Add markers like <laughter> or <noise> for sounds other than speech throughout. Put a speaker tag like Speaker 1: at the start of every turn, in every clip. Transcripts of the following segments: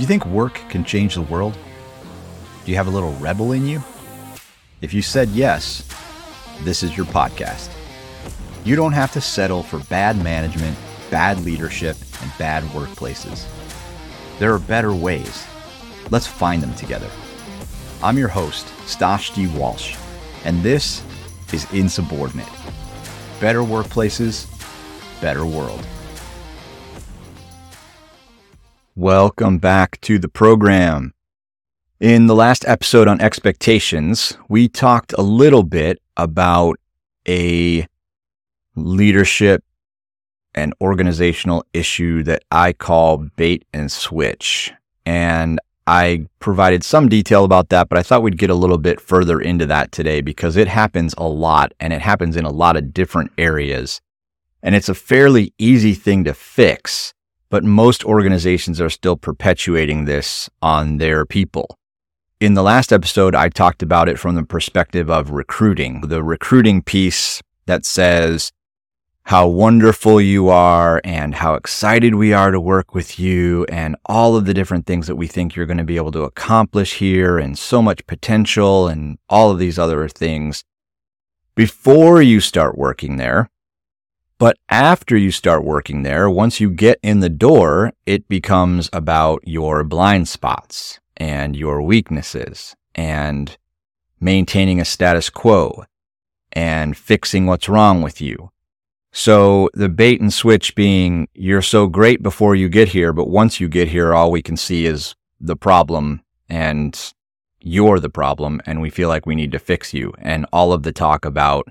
Speaker 1: Do you think work can change the world? Do you have a little rebel in you? If you said yes, this is your podcast. You don't have to settle for bad management, bad leadership, and bad workplaces. There are better ways. Let's find them together. I'm your host, Stosh D. Walsh, and this is Insubordinate. Better workplaces, better world. Welcome back to the program. In the last episode on expectations, we talked a little bit about a leadership and organizational issue that I call bait and switch. And I provided some detail about that, but I thought we'd get a little bit further into that today because it happens a lot and it happens in a lot of different areas. And it's a fairly easy thing to fix but most organizations are still perpetuating this on their people. In the last episode, I talked about it from the perspective of recruiting, the recruiting piece that says how wonderful you are and how excited we are to work with you and all of the different things that we think you're going to be able to accomplish here and so much potential and all of these other things. Before you start working there, but after you start working there, once you get in the door, it becomes about your blind spots and your weaknesses and maintaining a status quo and fixing what's wrong with you. So the bait and switch being you're so great before you get here, but once you get here, all we can see is the problem and you're the problem and we feel like we need to fix you. And all of the talk about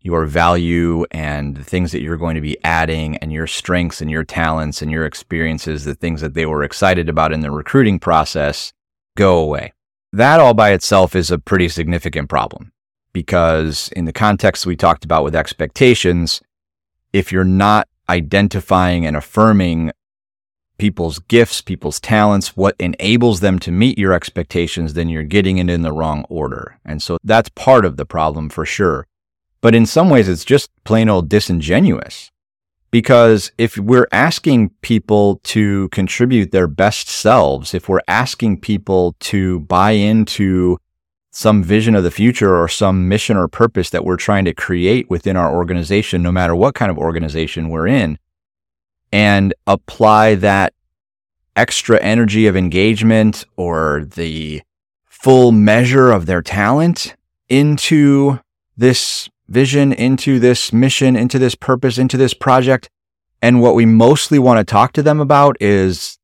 Speaker 1: your value and the things that you're going to be adding and your strengths and your talents and your experiences, the things that they were excited about in the recruiting process go away. That all by itself is a pretty significant problem because in the context we talked about with expectations, if you're not identifying and affirming people's gifts, people's talents, what enables them to meet your expectations, then you're getting it in the wrong order. And so that's part of the problem for sure. But in some ways, it's just plain old disingenuous. Because if we're asking people to contribute their best selves, if we're asking people to buy into some vision of the future or some mission or purpose that we're trying to create within our organization, no matter what kind of organization we're in, and apply that extra energy of engagement or the full measure of their talent into this vision, into this mission, into this purpose, into this project. And what we mostly want to talk to them about is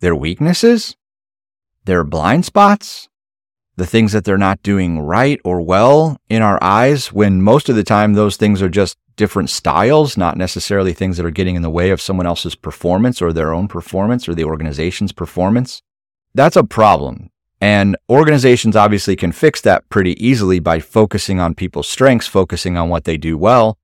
Speaker 1: their weaknesses, their blind spots, the things that they're not doing right or well in our eyes, when most of the time those things are just different styles, not necessarily things that are getting in the way of someone else's performance or their own performance or the organization's performance. That's a problem and organizations obviously can fix that pretty easily by focusing on people's strengths, focusing on what they do well,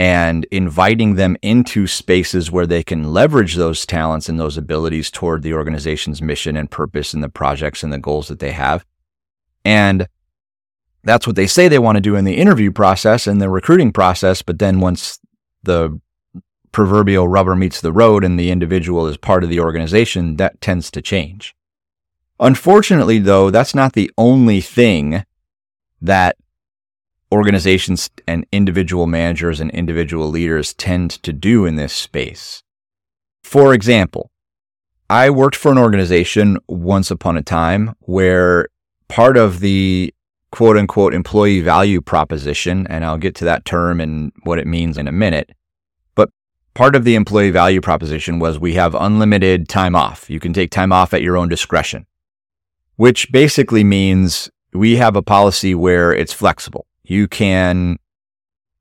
Speaker 1: and inviting them into spaces where they can leverage those talents and those abilities toward the organization's mission and purpose and the projects and the goals that they have. And that's what they say they want to do in the interview process and the recruiting process. But then once the proverbial rubber meets the road and the individual is part of the organization, that tends to change. Unfortunately, though, that's not the only thing that organizations and individual managers and individual leaders tend to do in this space. For example, I worked for an organization once upon a time where part of the quote unquote employee value proposition, and I'll get to that term and what it means in a minute, but part of the employee value proposition was we have unlimited time off. You can take time off at your own discretion which basically means we have a policy where it's flexible. You can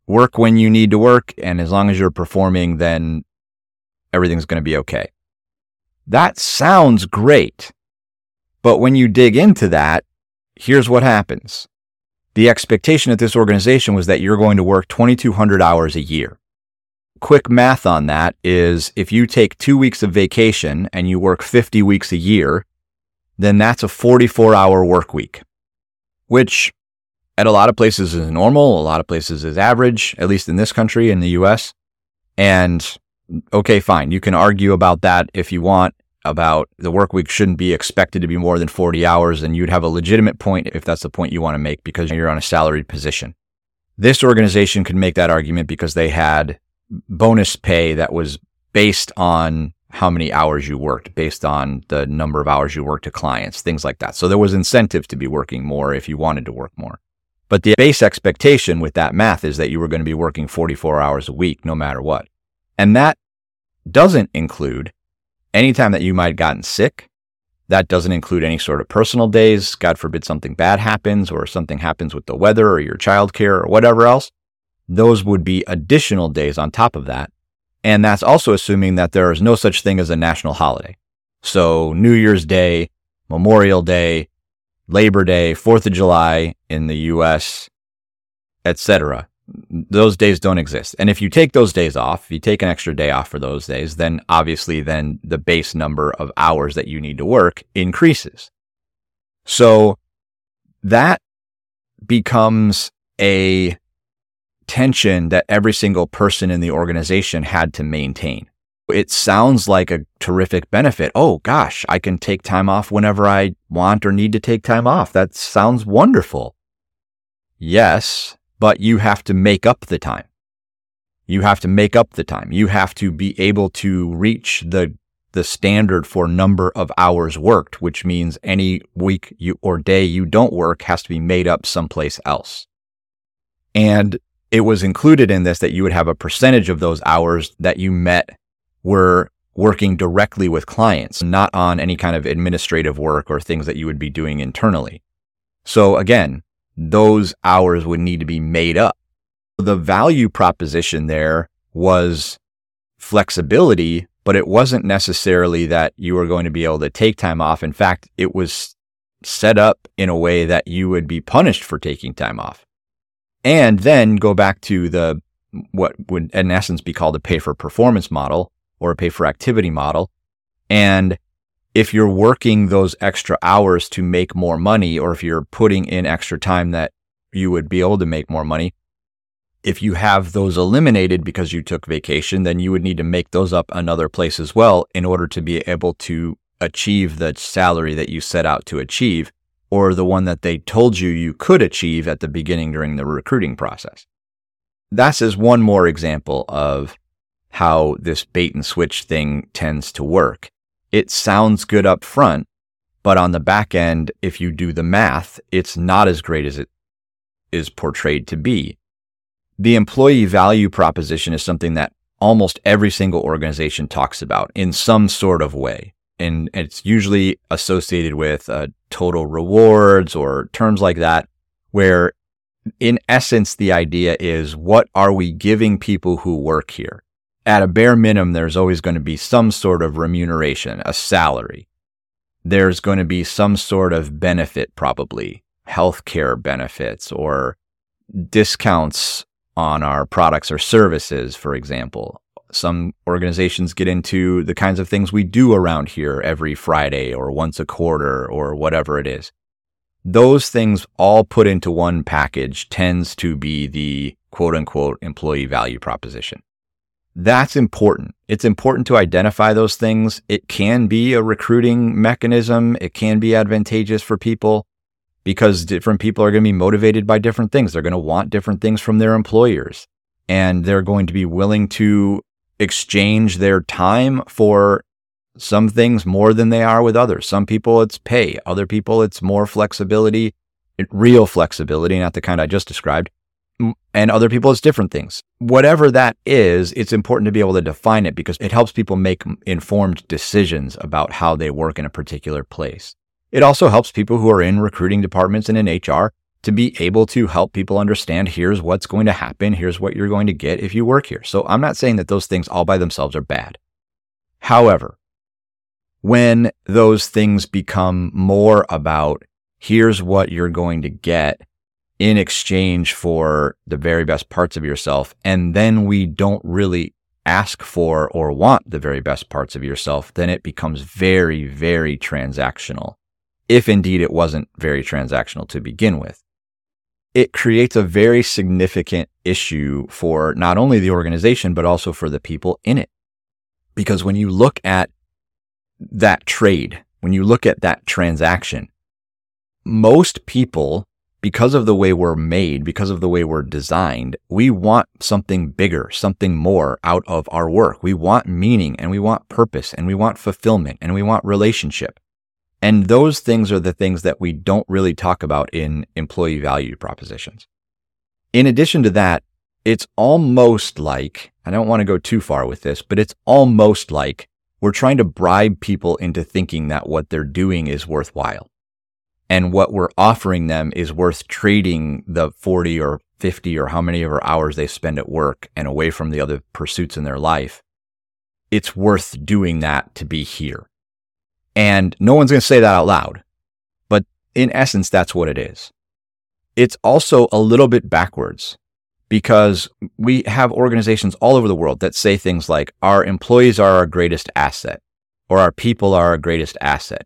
Speaker 1: work when you need to work, and as long as you're performing, then everything's going to be okay. That sounds great. But when you dig into that, here's what happens. The expectation at this organization was that you're going to work 2,200 hours a year. Quick math on that is if you take two weeks of vacation and you work 50 weeks a year, then that's a 44 hour work week, which at a lot of places is normal. A lot of places is average, at least in this country, in the US. And okay, fine. You can argue about that if you want. about the work week shouldn't be expected to be more than 40 hours, and you'd have a legitimate point if that's the point you want to make because you're on a salaried position. This organization could make that argument because they had bonus pay that was based on how many hours you worked, based on the number of hours you worked to clients, things like that. So there was incentive to be working more if you wanted to work more. But the base expectation with that math is that you were going to be working 44 hours a week no matter what. And that doesn't include any time that you might have gotten sick. That doesn't include any sort of personal days. God forbid something bad happens or something happens with the weather or your childcare or whatever else. Those would be additional days on top of that. And that's also assuming that there is no such thing as a national holiday. So New Year's Day, Memorial Day, Labor Day, 4th of July in the US, etc. Those days don't exist. And if you take those days off, if you take an extra day off for those days, then obviously then the base number of hours that you need to work increases. So that becomes a tension that every single person in the organization had to maintain. It sounds like a terrific benefit. Oh gosh, I can take time off whenever I want or need to take time off. That sounds wonderful. Yes, but you have to make up the time. You have to make up the time. You have to be able to reach the the standard for number of hours worked, which means any week you or day you don't work has to be made up someplace else. And it was included in this that you would have a percentage of those hours that you met were working directly with clients, not on any kind of administrative work or things that you would be doing internally. So again, those hours would need to be made up. The value proposition there was flexibility, but it wasn't necessarily that you were going to be able to take time off. In fact, it was set up in a way that you would be punished for taking time off and then go back to the what would in essence be called a pay for performance model or a pay for activity model. And if you're working those extra hours to make more money, or if you're putting in extra time that you would be able to make more money, if you have those eliminated because you took vacation, then you would need to make those up another place as well in order to be able to achieve the salary that you set out to achieve or the one that they told you you could achieve at the beginning during the recruiting process. That's as one more example of how this bait and switch thing tends to work. It sounds good up front, but on the back end, if you do the math, it's not as great as it is portrayed to be. The employee value proposition is something that almost every single organization talks about in some sort of way and it's usually associated with uh, total rewards or terms like that, where in essence, the idea is what are we giving people who work here? At a bare minimum, there's always going to be some sort of remuneration, a salary. There's going to be some sort of benefit, probably healthcare benefits or discounts on our products or services, for example. Some organizations get into the kinds of things we do around here every Friday or once a quarter or whatever it is. Those things all put into one package tends to be the quote unquote employee value proposition. That's important. It's important to identify those things. It can be a recruiting mechanism. It can be advantageous for people because different people are going to be motivated by different things. They're going to want different things from their employers and they're going to be willing to exchange their time for some things more than they are with others. Some people it's pay, other people it's more flexibility, real flexibility, not the kind I just described. And other people it's different things. Whatever that is, it's important to be able to define it because it helps people make informed decisions about how they work in a particular place. It also helps people who are in recruiting departments and in HR to be able to help people understand here's what's going to happen, here's what you're going to get if you work here. So I'm not saying that those things all by themselves are bad. However, when those things become more about here's what you're going to get in exchange for the very best parts of yourself, and then we don't really ask for or want the very best parts of yourself, then it becomes very, very transactional. If indeed it wasn't very transactional to begin with it creates a very significant issue for not only the organization, but also for the people in it. Because when you look at that trade, when you look at that transaction, most people, because of the way we're made, because of the way we're designed, we want something bigger, something more out of our work. We want meaning and we want purpose and we want fulfillment and we want relationship. And those things are the things that we don't really talk about in employee value propositions. In addition to that, it's almost like, I don't want to go too far with this, but it's almost like we're trying to bribe people into thinking that what they're doing is worthwhile. And what we're offering them is worth trading the 40 or 50 or how many of our hours they spend at work and away from the other pursuits in their life. It's worth doing that to be here. And no one's going to say that out loud. But in essence, that's what it is. It's also a little bit backwards because we have organizations all over the world that say things like our employees are our greatest asset or our people are our greatest asset.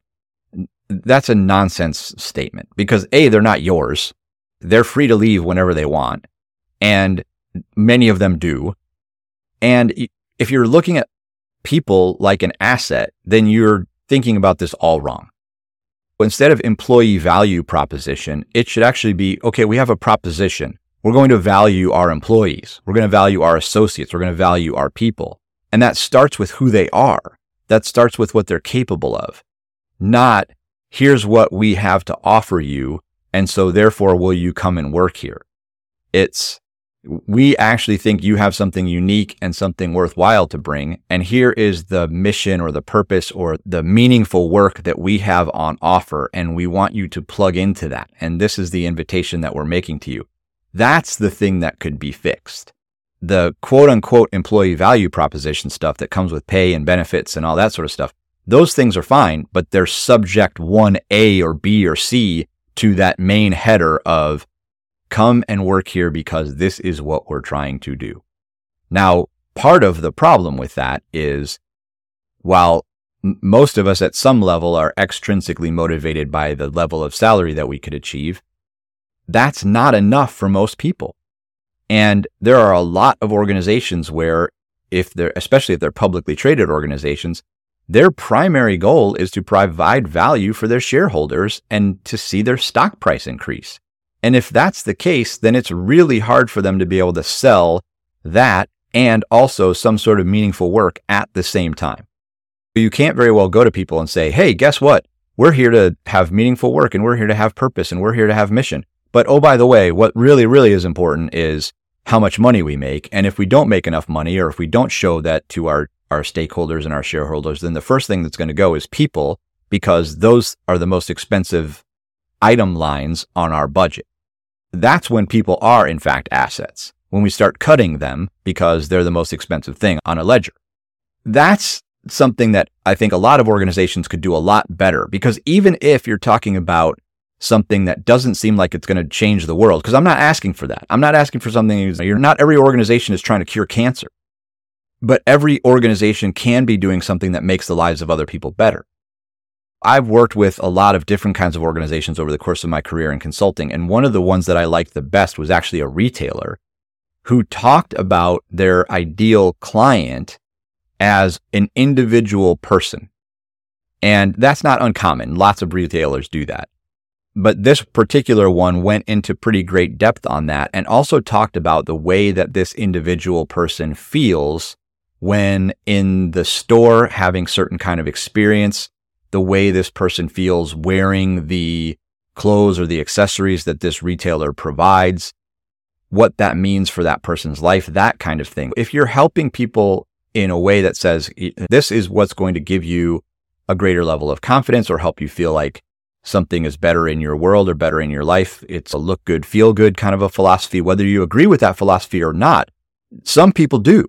Speaker 1: That's a nonsense statement because A, they're not yours. They're free to leave whenever they want. And many of them do. And if you're looking at people like an asset, then you're thinking about this all wrong. Instead of employee value proposition, it should actually be okay, we have a proposition. We're going to value our employees. We're going to value our associates. We're going to value our people. And that starts with who they are. That starts with what they're capable of, not here's what we have to offer you. And so therefore, will you come and work here? It's we actually think you have something unique and something worthwhile to bring. And here is the mission or the purpose or the meaningful work that we have on offer. And we want you to plug into that. And this is the invitation that we're making to you. That's the thing that could be fixed. The quote unquote employee value proposition stuff that comes with pay and benefits and all that sort of stuff. Those things are fine, but they're subject 1A or B or C to that main header of come and work here because this is what we're trying to do. Now, part of the problem with that is while most of us at some level are extrinsically motivated by the level of salary that we could achieve, that's not enough for most people. And there are a lot of organizations where if they're, especially if they're publicly traded organizations, their primary goal is to provide value for their shareholders and to see their stock price increase. And if that's the case, then it's really hard for them to be able to sell that and also some sort of meaningful work at the same time. You can't very well go to people and say, Hey, guess what? We're here to have meaningful work and we're here to have purpose and we're here to have mission. But oh, by the way, what really, really is important is how much money we make. And if we don't make enough money or if we don't show that to our, our stakeholders and our shareholders, then the first thing that's going to go is people because those are the most expensive item lines on our budget. That's when people are in fact assets, when we start cutting them because they're the most expensive thing on a ledger. That's something that I think a lot of organizations could do a lot better because even if you're talking about something that doesn't seem like it's going to change the world. Because I'm not asking for that. I'm not asking for something. You're not every organization is trying to cure cancer, but every organization can be doing something that makes the lives of other people better. I've worked with a lot of different kinds of organizations over the course of my career in consulting. And one of the ones that I liked the best was actually a retailer who talked about their ideal client as an individual person. And that's not uncommon. Lots of retailers do that. But this particular one went into pretty great depth on that and also talked about the way that this individual person feels when in the store having certain kind of experience, the way this person feels wearing the clothes or the accessories that this retailer provides, what that means for that person's life, that kind of thing. If you're helping people in a way that says, this is what's going to give you a greater level of confidence or help you feel like something is better in your world or better in your life. It's a look good, feel good kind of a philosophy, whether you agree with that philosophy or not. Some people do.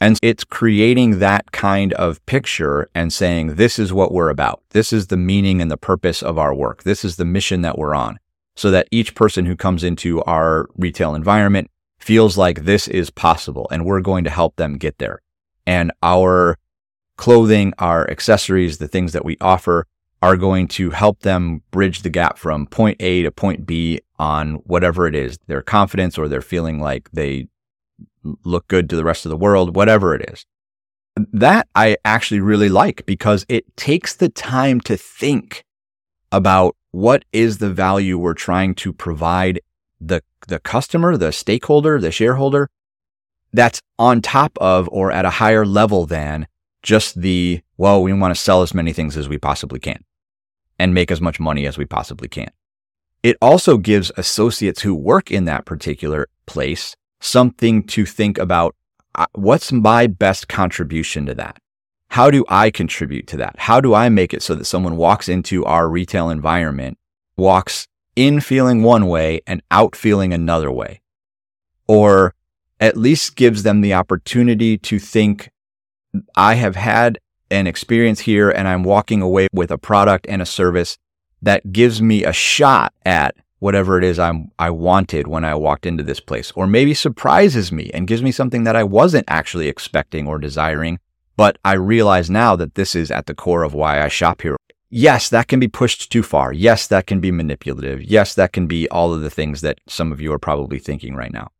Speaker 1: And it's creating that kind of picture and saying, this is what we're about. This is the meaning and the purpose of our work. This is the mission that we're on. So that each person who comes into our retail environment feels like this is possible and we're going to help them get there. And our clothing, our accessories, the things that we offer are going to help them bridge the gap from point A to point B on whatever it is, their confidence or they're feeling like they look good to the rest of the world, whatever it is. That I actually really like because it takes the time to think about what is the value we're trying to provide the, the customer, the stakeholder, the shareholder that's on top of or at a higher level than just the, well, we want to sell as many things as we possibly can and make as much money as we possibly can. It also gives associates who work in that particular place something to think about. Uh, what's my best contribution to that? How do I contribute to that? How do I make it so that someone walks into our retail environment, walks in feeling one way and out feeling another way? Or at least gives them the opportunity to think, I have had an experience here and I'm walking away with a product and a service that gives me a shot at whatever it is I'm, I wanted when I walked into this place, or maybe surprises me and gives me something that I wasn't actually expecting or desiring. But I realize now that this is at the core of why I shop here. Yes, that can be pushed too far. Yes, that can be manipulative. Yes, that can be all of the things that some of you are probably thinking right now.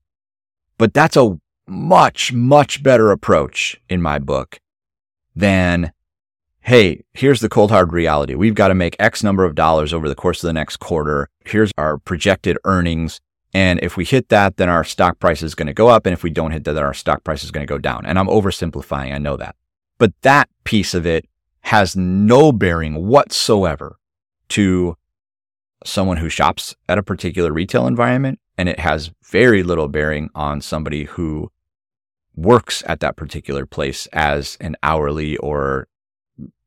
Speaker 1: But that's a much, much better approach in my book than hey, here's the cold hard reality. We've got to make X number of dollars over the course of the next quarter. Here's our projected earnings. And if we hit that, then our stock price is going to go up. And if we don't hit that, then our stock price is going to go down. And I'm oversimplifying. I know that. But that piece of it has no bearing whatsoever to someone who shops at a particular retail environment. And it has very little bearing on somebody who works at that particular place as an hourly or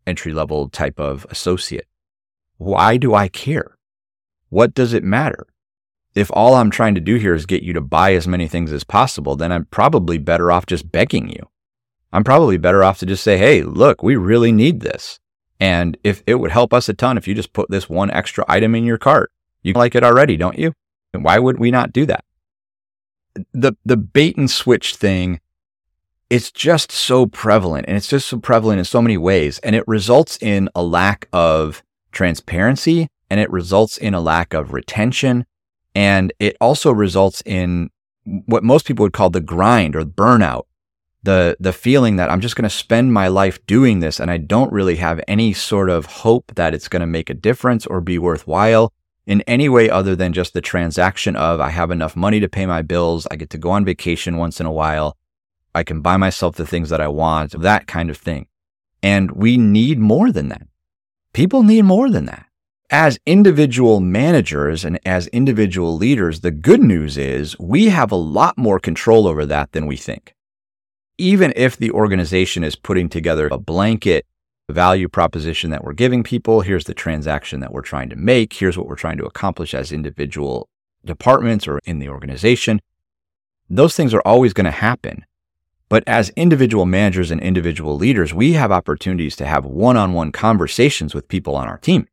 Speaker 1: entry level type of associate. Why do I care? What does it matter? If all I'm trying to do here is get you to buy as many things as possible, then I'm probably better off just begging you. I'm probably better off to just say, hey, look, we really need this. And if it would help us a ton if you just put this one extra item in your cart, you like it already, don't you? And why would we not do that? The, the bait and switch thing it's just so prevalent and it's just so prevalent in so many ways. And it results in a lack of transparency and it results in a lack of retention. And it also results in what most people would call the grind or burnout. The, the feeling that I'm just going to spend my life doing this and I don't really have any sort of hope that it's going to make a difference or be worthwhile in any way other than just the transaction of I have enough money to pay my bills. I get to go on vacation once in a while I can buy myself the things that I want, that kind of thing. And we need more than that. People need more than that. As individual managers and as individual leaders, the good news is we have a lot more control over that than we think. Even if the organization is putting together a blanket value proposition that we're giving people, here's the transaction that we're trying to make, here's what we're trying to accomplish as individual departments or in the organization, those things are always going to happen. But as individual managers and individual leaders, we have opportunities to have one on one conversations with people on our team.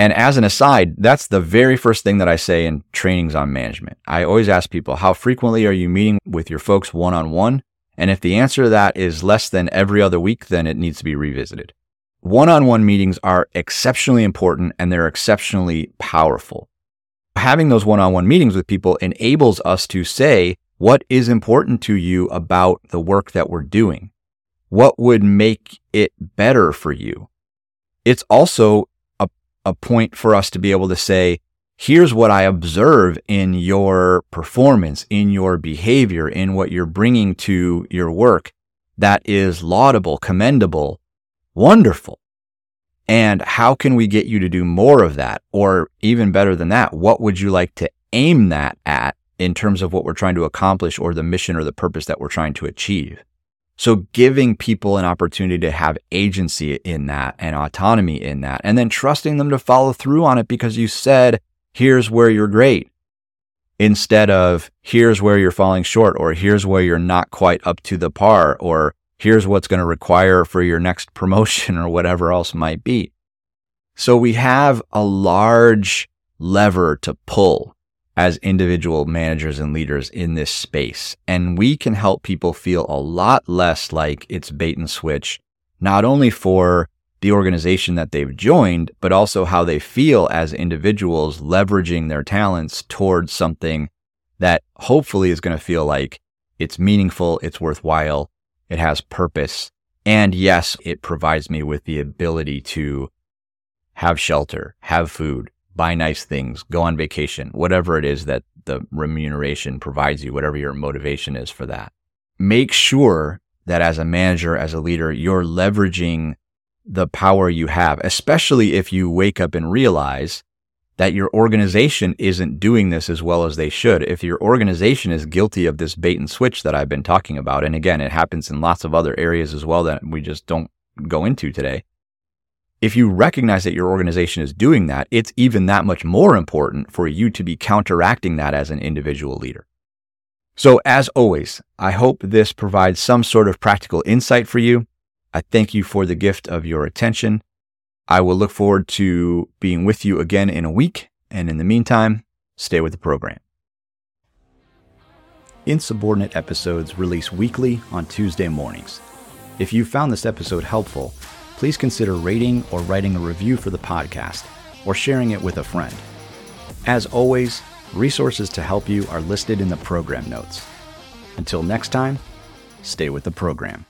Speaker 1: And as an aside, that's the very first thing that I say in trainings on management. I always ask people, how frequently are you meeting with your folks one on one? And if the answer to that is less than every other week, then it needs to be revisited. One on one meetings are exceptionally important and they're exceptionally powerful. Having those one on one meetings with people enables us to say, what is important to you about the work that we're doing? What would make it better for you? It's also a, a point for us to be able to say, here's what I observe in your performance, in your behavior, in what you're bringing to your work that is laudable, commendable, wonderful. And how can we get you to do more of that? Or even better than that, what would you like to aim that at in terms of what we're trying to accomplish or the mission or the purpose that we're trying to achieve. So giving people an opportunity to have agency in that and autonomy in that, and then trusting them to follow through on it because you said, here's where you're great instead of here's where you're falling short or here's where you're not quite up to the par or here's what's going to require for your next <laughs> promotion or whatever else might be. So we have a large lever to pull as individual managers and leaders in this space. And we can help people feel a lot less like it's bait and switch, not only for the organization that they've joined, but also how they feel as individuals leveraging their talents towards something that hopefully is going to feel like it's meaningful, it's worthwhile, it has purpose, And yes, it provides me with the ability to have shelter, have food, buy nice things, go on vacation, whatever it is that the remuneration provides you, whatever your motivation is for that. Make sure that as a manager, as a leader, you're leveraging the power you have, especially if you wake up and realize that your organization isn't doing this as well as they should. If your organization is guilty of this bait and switch that I've been talking about, and again, it happens in lots of other areas as well that we just don't go into today. If you recognize that your organization is doing that, it's even that much more important for you to be counteracting that as an individual leader. So as always, I hope this provides some sort of practical insight for you. I thank you for the gift of your attention. I will look forward to being with you again in a week. And in the meantime, stay with the program. Insubordinate episodes release weekly on Tuesday mornings. If you found this episode helpful, please consider rating or writing a review for the podcast or sharing it with a friend. As always, resources to help you are listed in the program notes. Until next time, stay with the program.